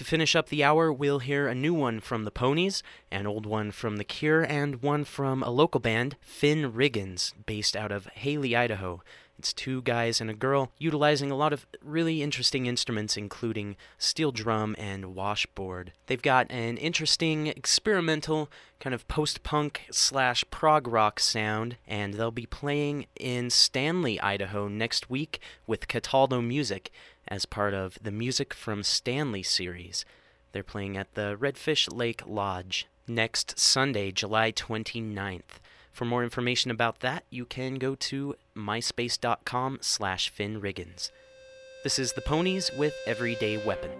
To finish up the hour, we'll hear a new one from the Ponies, an old one from The Cure, and one from a local band, Finn Riggins, based out of Hailey, Idaho. It's two guys and a girl utilizing a lot of really interesting instruments, including steel drum and washboard. They've got an interesting experimental kind of post punk slash prog rock sound, and they'll be playing in Stanley, Idaho next week with Cataldo Music as part of the Music from Stanley series. They're playing at the Redfish Lake Lodge next Sunday, July 29th. For more information about that, you can go to myspace.com slash finnriggins. This is The Ponies with Everyday Weapon.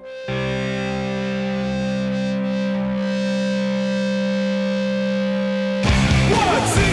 What's in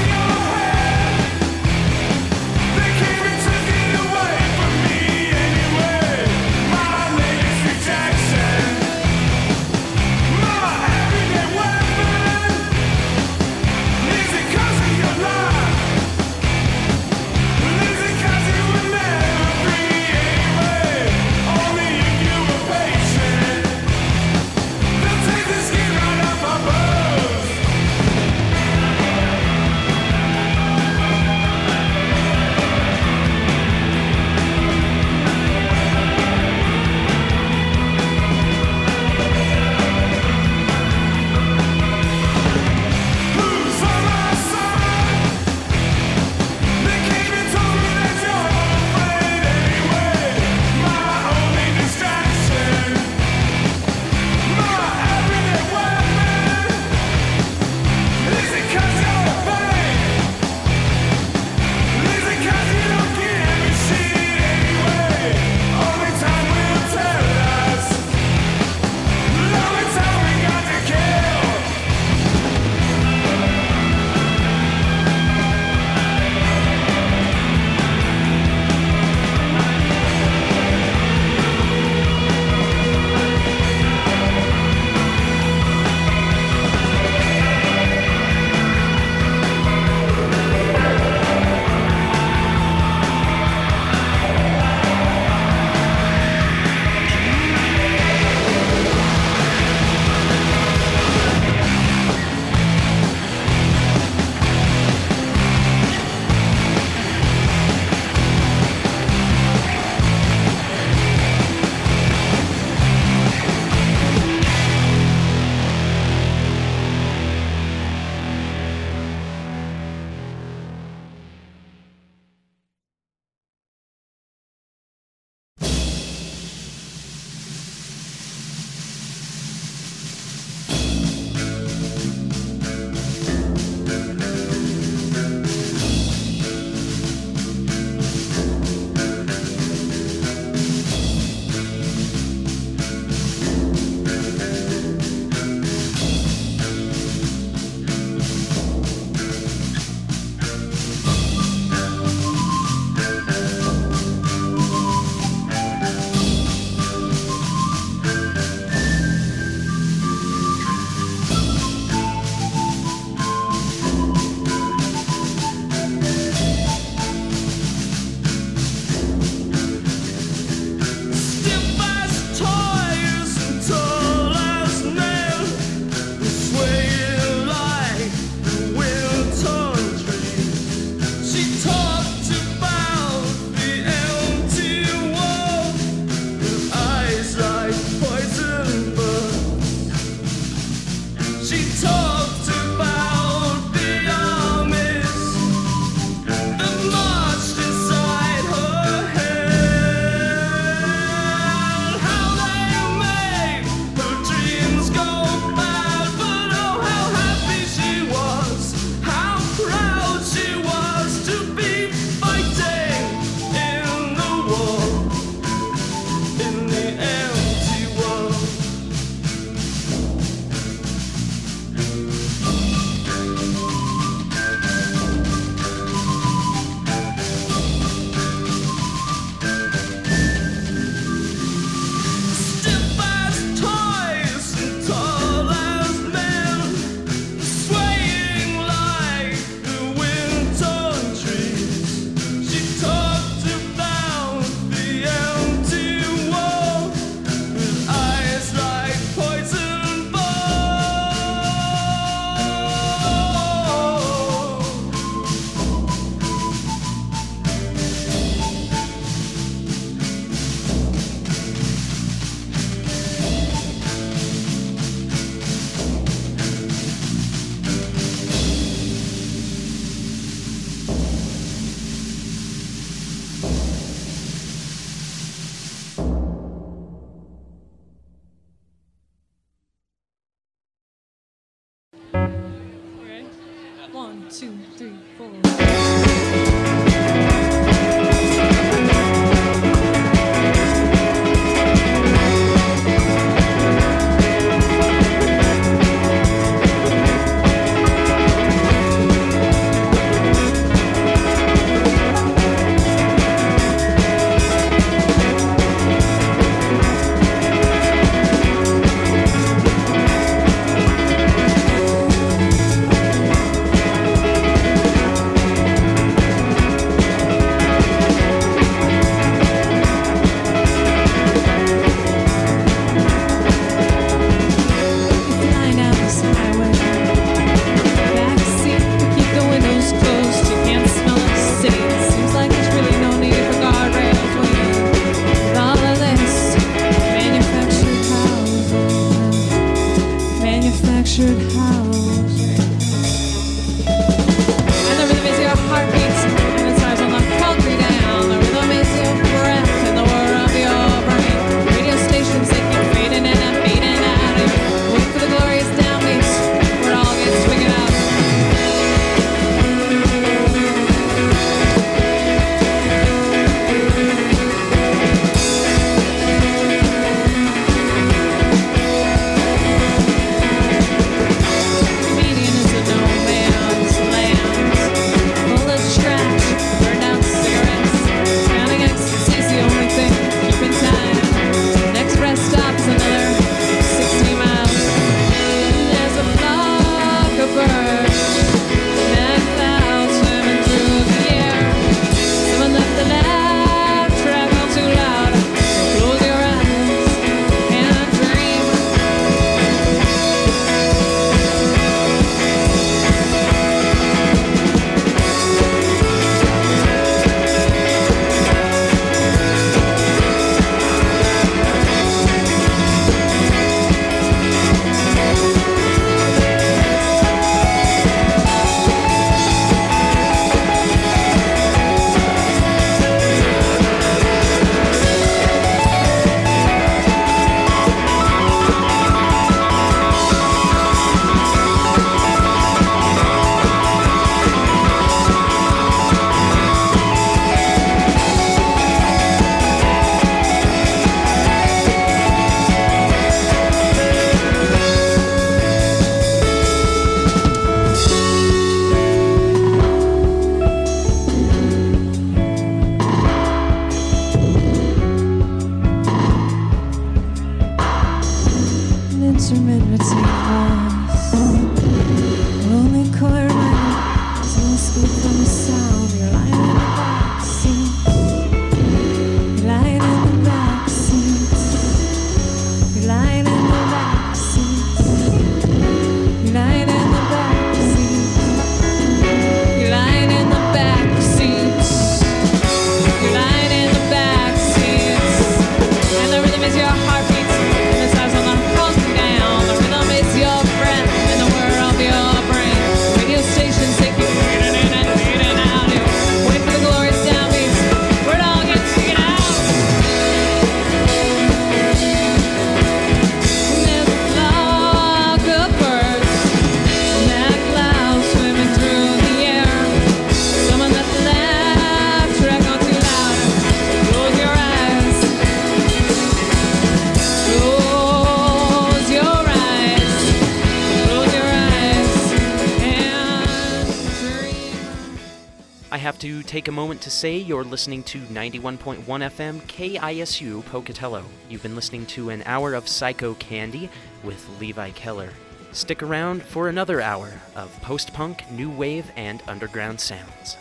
take a moment to say you're listening to 91.1 FM KISU Pocatello. You've been listening to an hour of Psycho Candy with Levi Keller. Stick around for another hour of post punk, new wave, and underground sounds.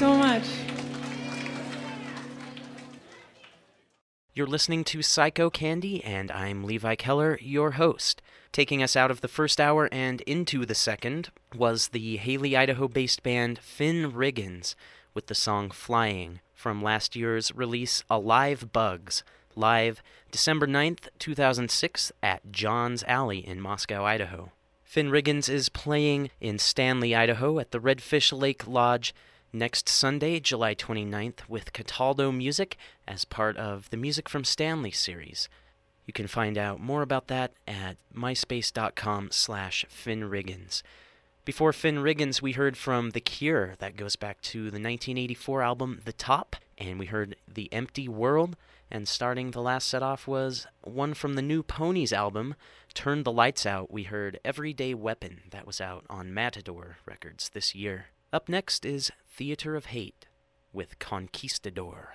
So much. You're listening to Psycho Candy, and I'm Levi Keller, your host. Taking us out of the first hour and into the second was the Hailey, Idaho based band Finn Riggins with the song Flying from last year's release Alive Bugs, live December 9th, 2006 at John's Alley in Moscow, Idaho. Finn Riggins is playing in Stanley, Idaho at the Redfish Lake Lodge next Sunday, July 29th, with Cataldo Music as part of the Music from Stanley series. You can find out more about that at myspace.com slash finnriggins. Before Finn Riggins, we heard from The Cure. That goes back to the 1984 album The Top, and we heard The Empty World. And starting the last set off was one from the new Ponies album, Turn the Lights Out. We heard Everyday Weapon. That was out on Matador Records this year. Up next is Theatre of Hate with Conquistador.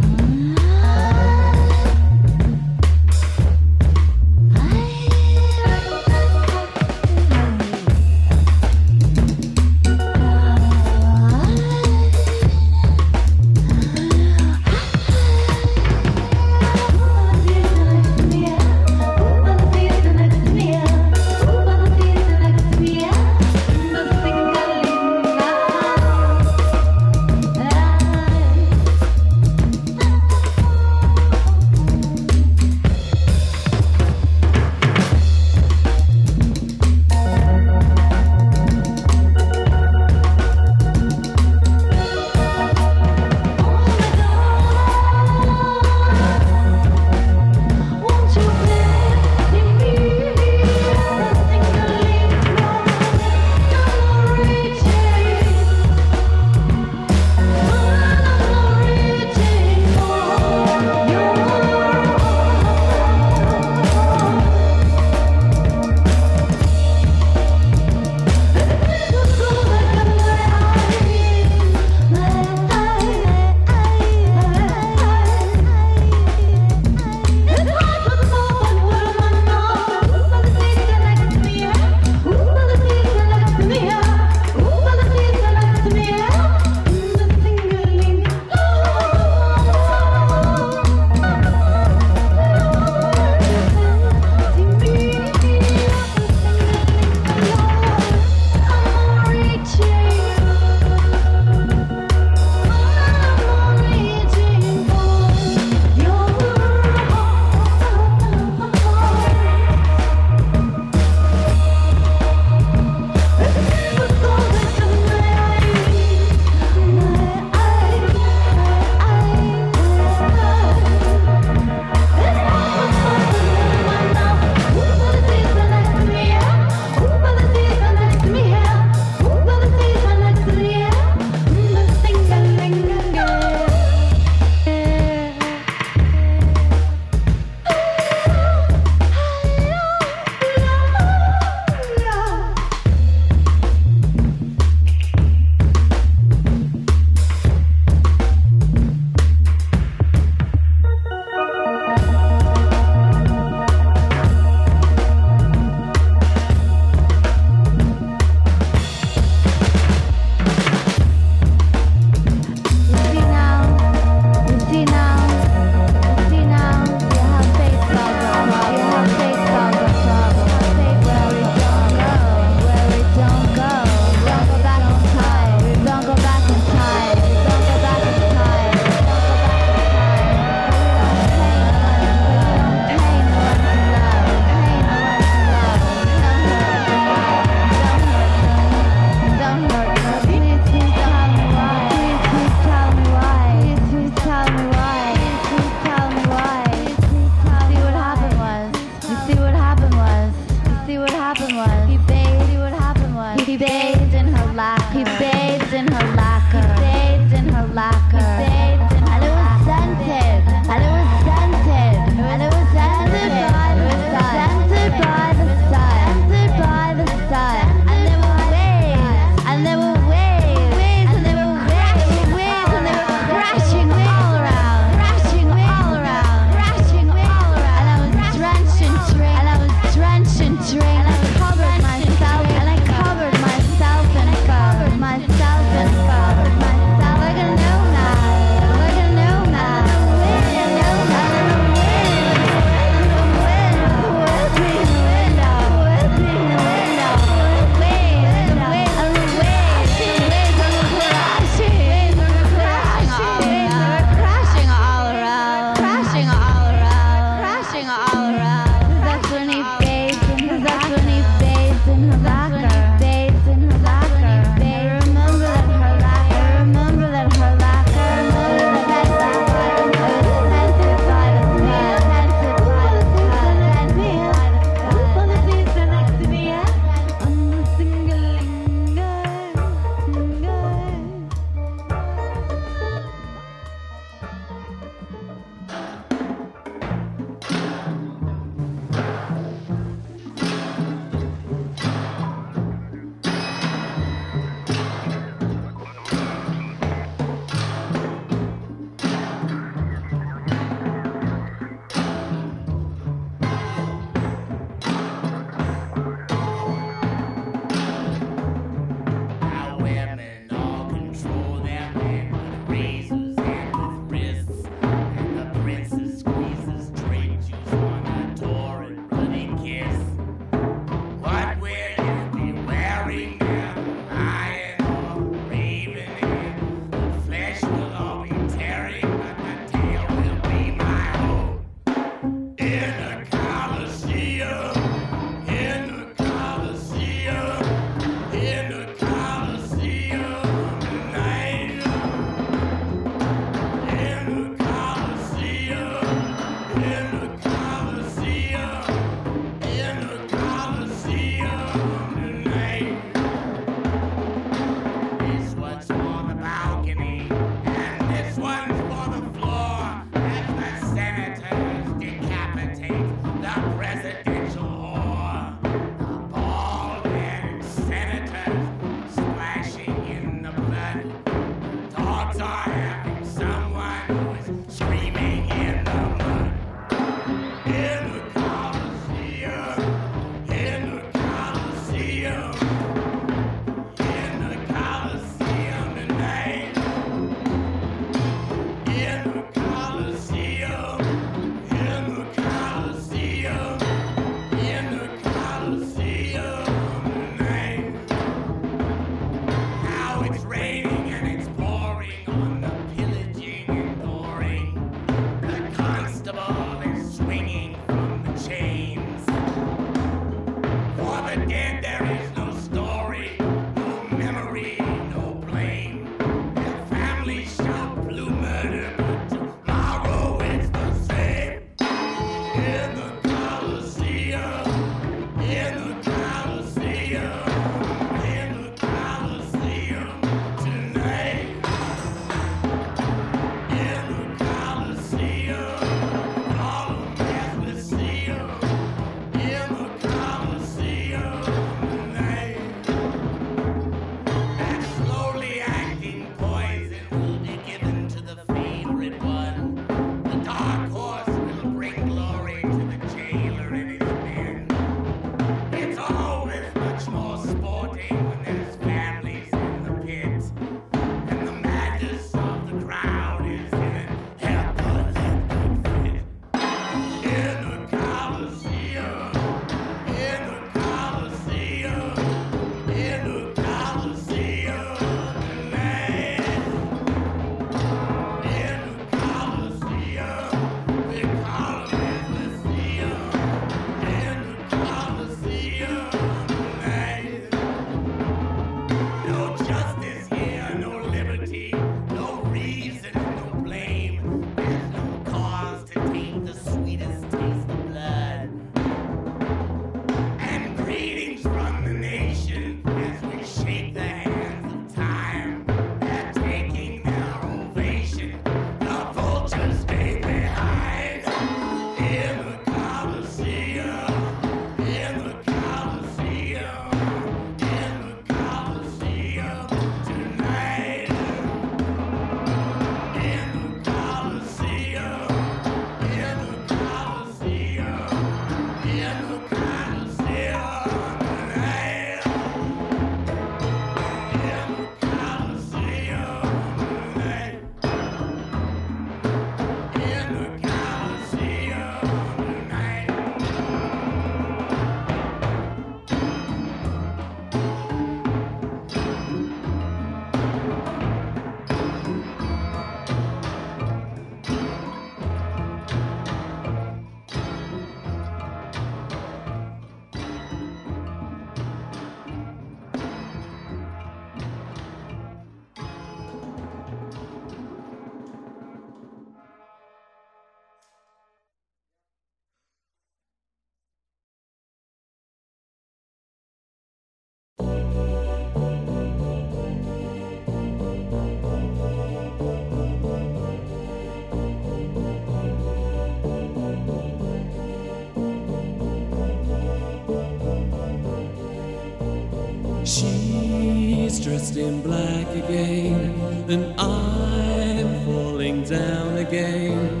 dressed in black again, and I'm falling down again,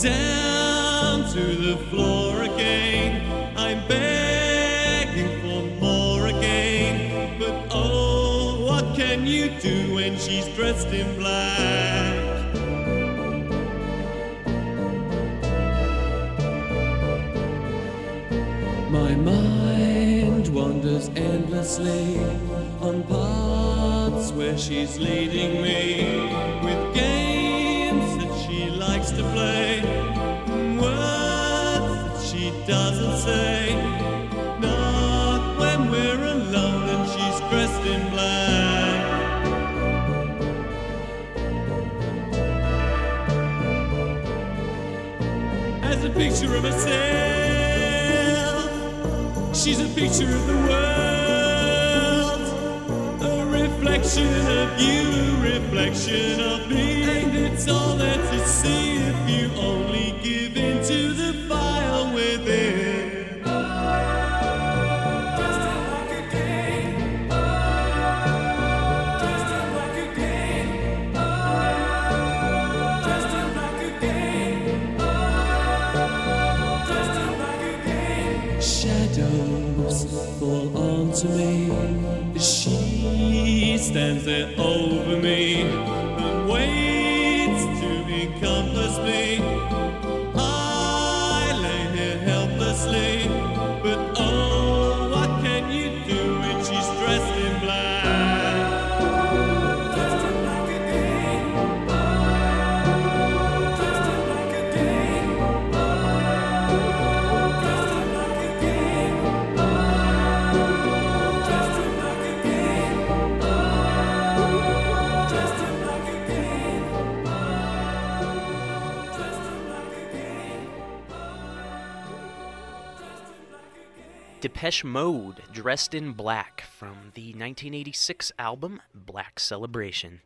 down to the floor again. I'm begging for more again, but oh, what can you do when she's dressed in black? My mind wanders endlessly She's leading me with games that she likes to play, words that she doesn't say. Not when we're alone and she's dressed in black. As a picture of herself, she's a picture of the world. picture of you, reflection of me, and it's all that you see if you only give. stands there, oh. Depeche Mode, Dressed in Black, from the 1986 album Black Celebration.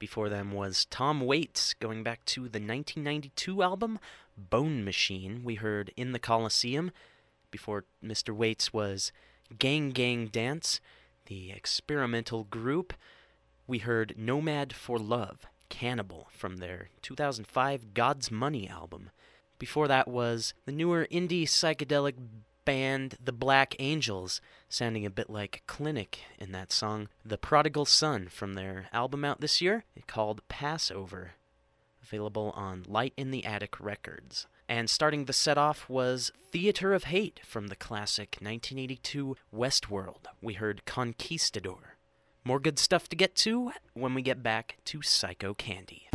Before them was Tom Waits, going back to the 1992 album Bone Machine. We heard In the Coliseum. Before Mr. Waits was Gang Gang Dance, the experimental group. We heard Nomad for Love, Cannibal, from their 2005 God's Money album. Before that was the newer indie psychedelic band The Black Angels, sounding a bit like Clinic in that song The Prodigal Son from their album out this year called Passover, available on Light in the Attic Records. And starting the set off was Theatre of Hate from the classic 1982 Westworld. We heard Conquistador. More good stuff to get to when we get back to Psycho Candy.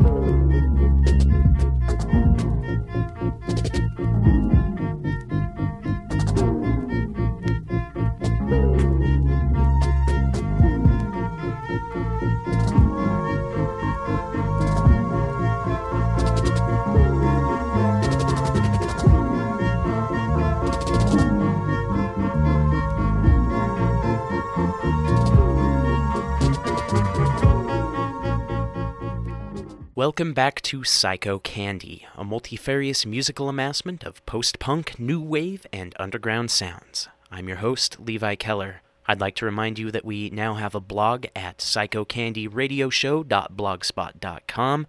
Welcome back to Psycho Candy, a multifarious musical amassment of post punk, new wave, and underground sounds. I'm your host, Levi Keller. I'd like to remind you that we now have a blog at psychocandyradioshow.blogspot.com.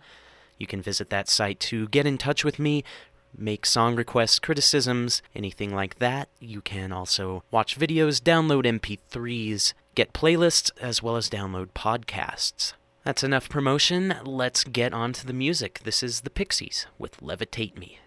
You can visit that site to get in touch with me, make song requests, criticisms, anything like that. You can also watch videos, download MP3s, get playlists, as well as download podcasts. That's enough promotion. Let's get on to the music. This is the Pixies with Levitate Me.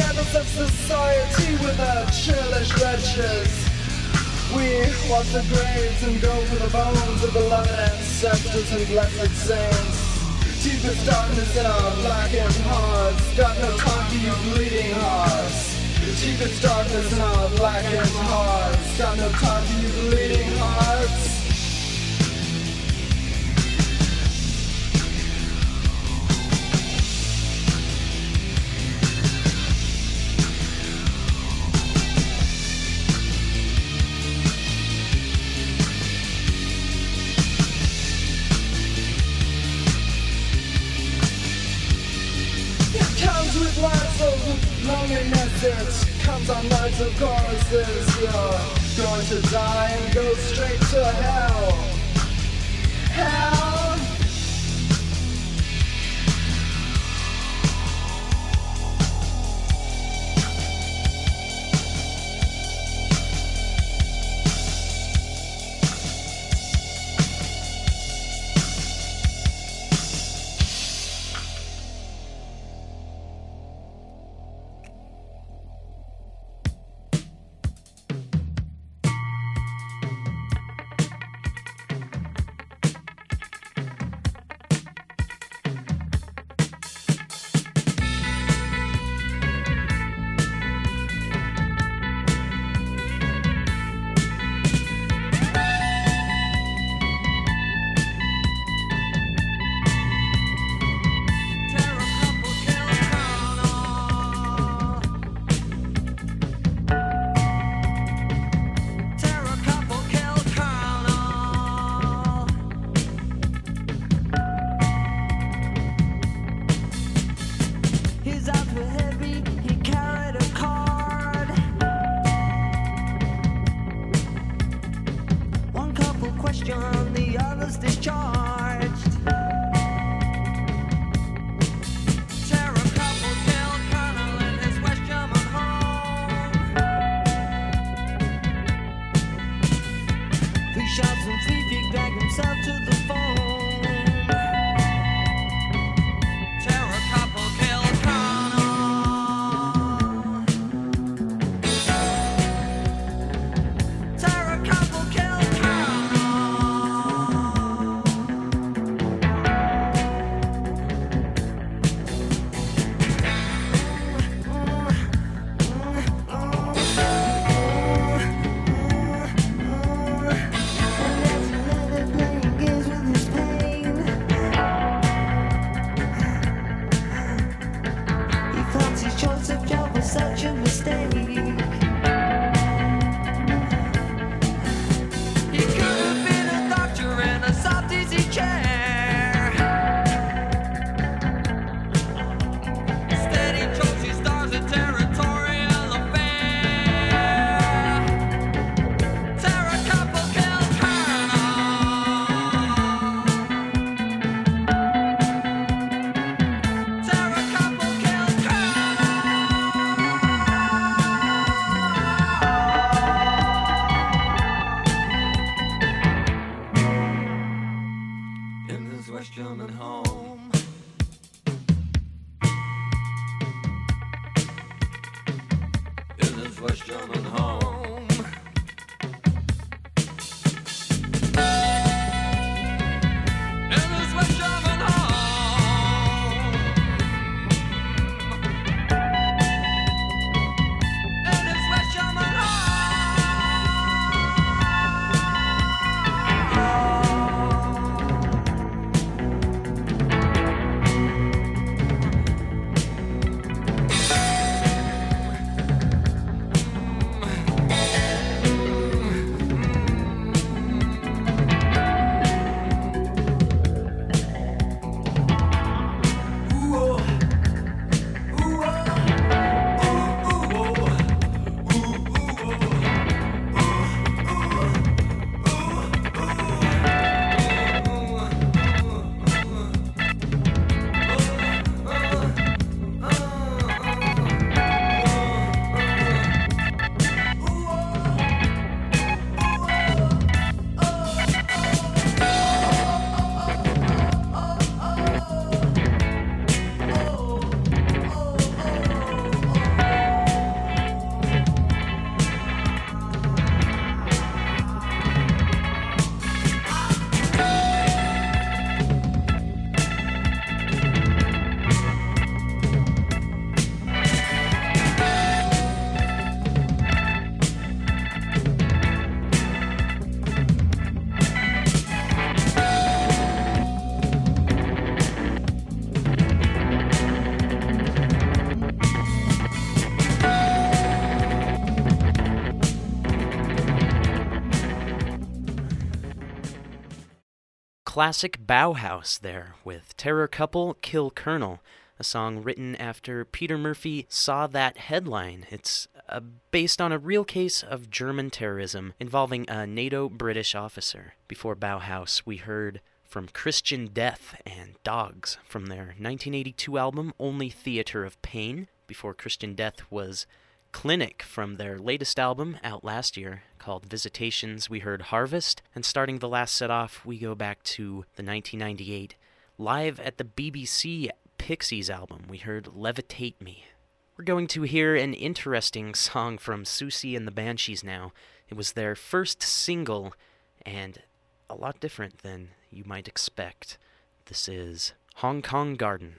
Scandals of society with our churlish wretches. We watch the graves and go for the bones of beloved ancestors and blessed saints. Deepest darkness in our blackened hearts. Got no you bleeding hearts. Deepest darkness in our blackened hearts. Got no you bleeding hearts. It comes on nights of choruses. You're going to die and go straight to hell. Hell. Classic Bauhaus there with Terror Couple Kill Colonel, a song written after Peter Murphy saw that headline. It's uh, based on a real case of German terrorism involving a NATO British officer. Before Bauhaus, we heard from Christian Death and Dogs from their 1982 album Only Theater of Pain. Before Christian Death was Clinic from their latest album out last year called Visitations. We heard Harvest, and starting the last set off, we go back to the 1998 live at the BBC Pixies album. We heard Levitate Me. We're going to hear an interesting song from Siouxsie and the Banshees now. It was their first single and a lot different than you might expect. This is Hong Kong Garden.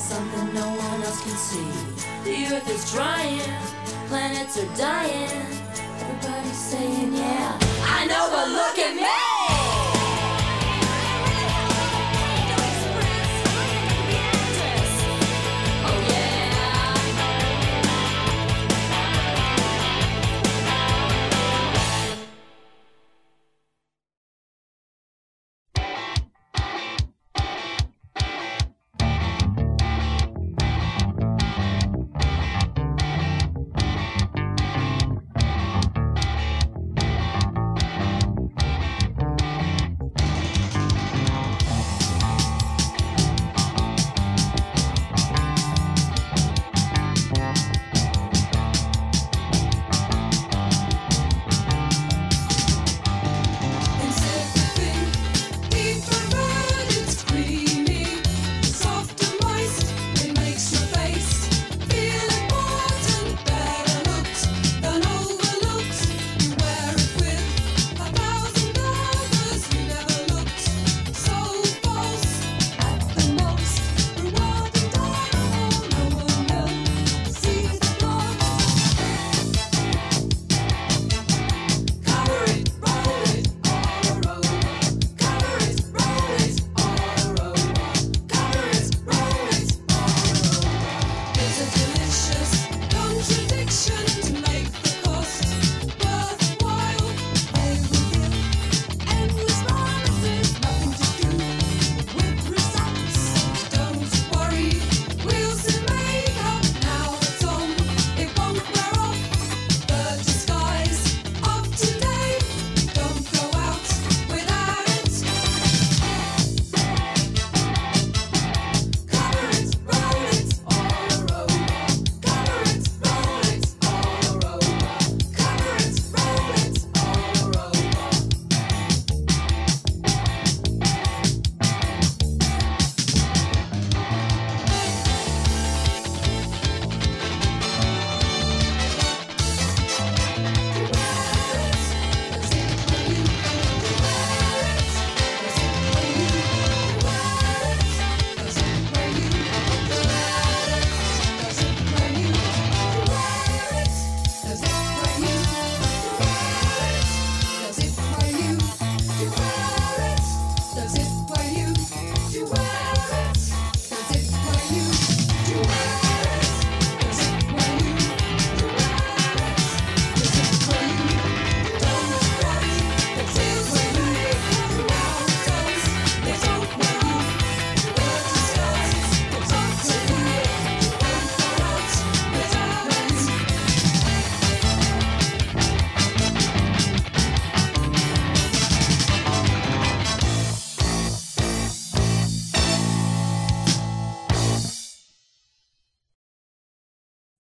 something no one else can see. The earth is drying, planets are dying. Everybody's saying, yeah. I know, but look at me.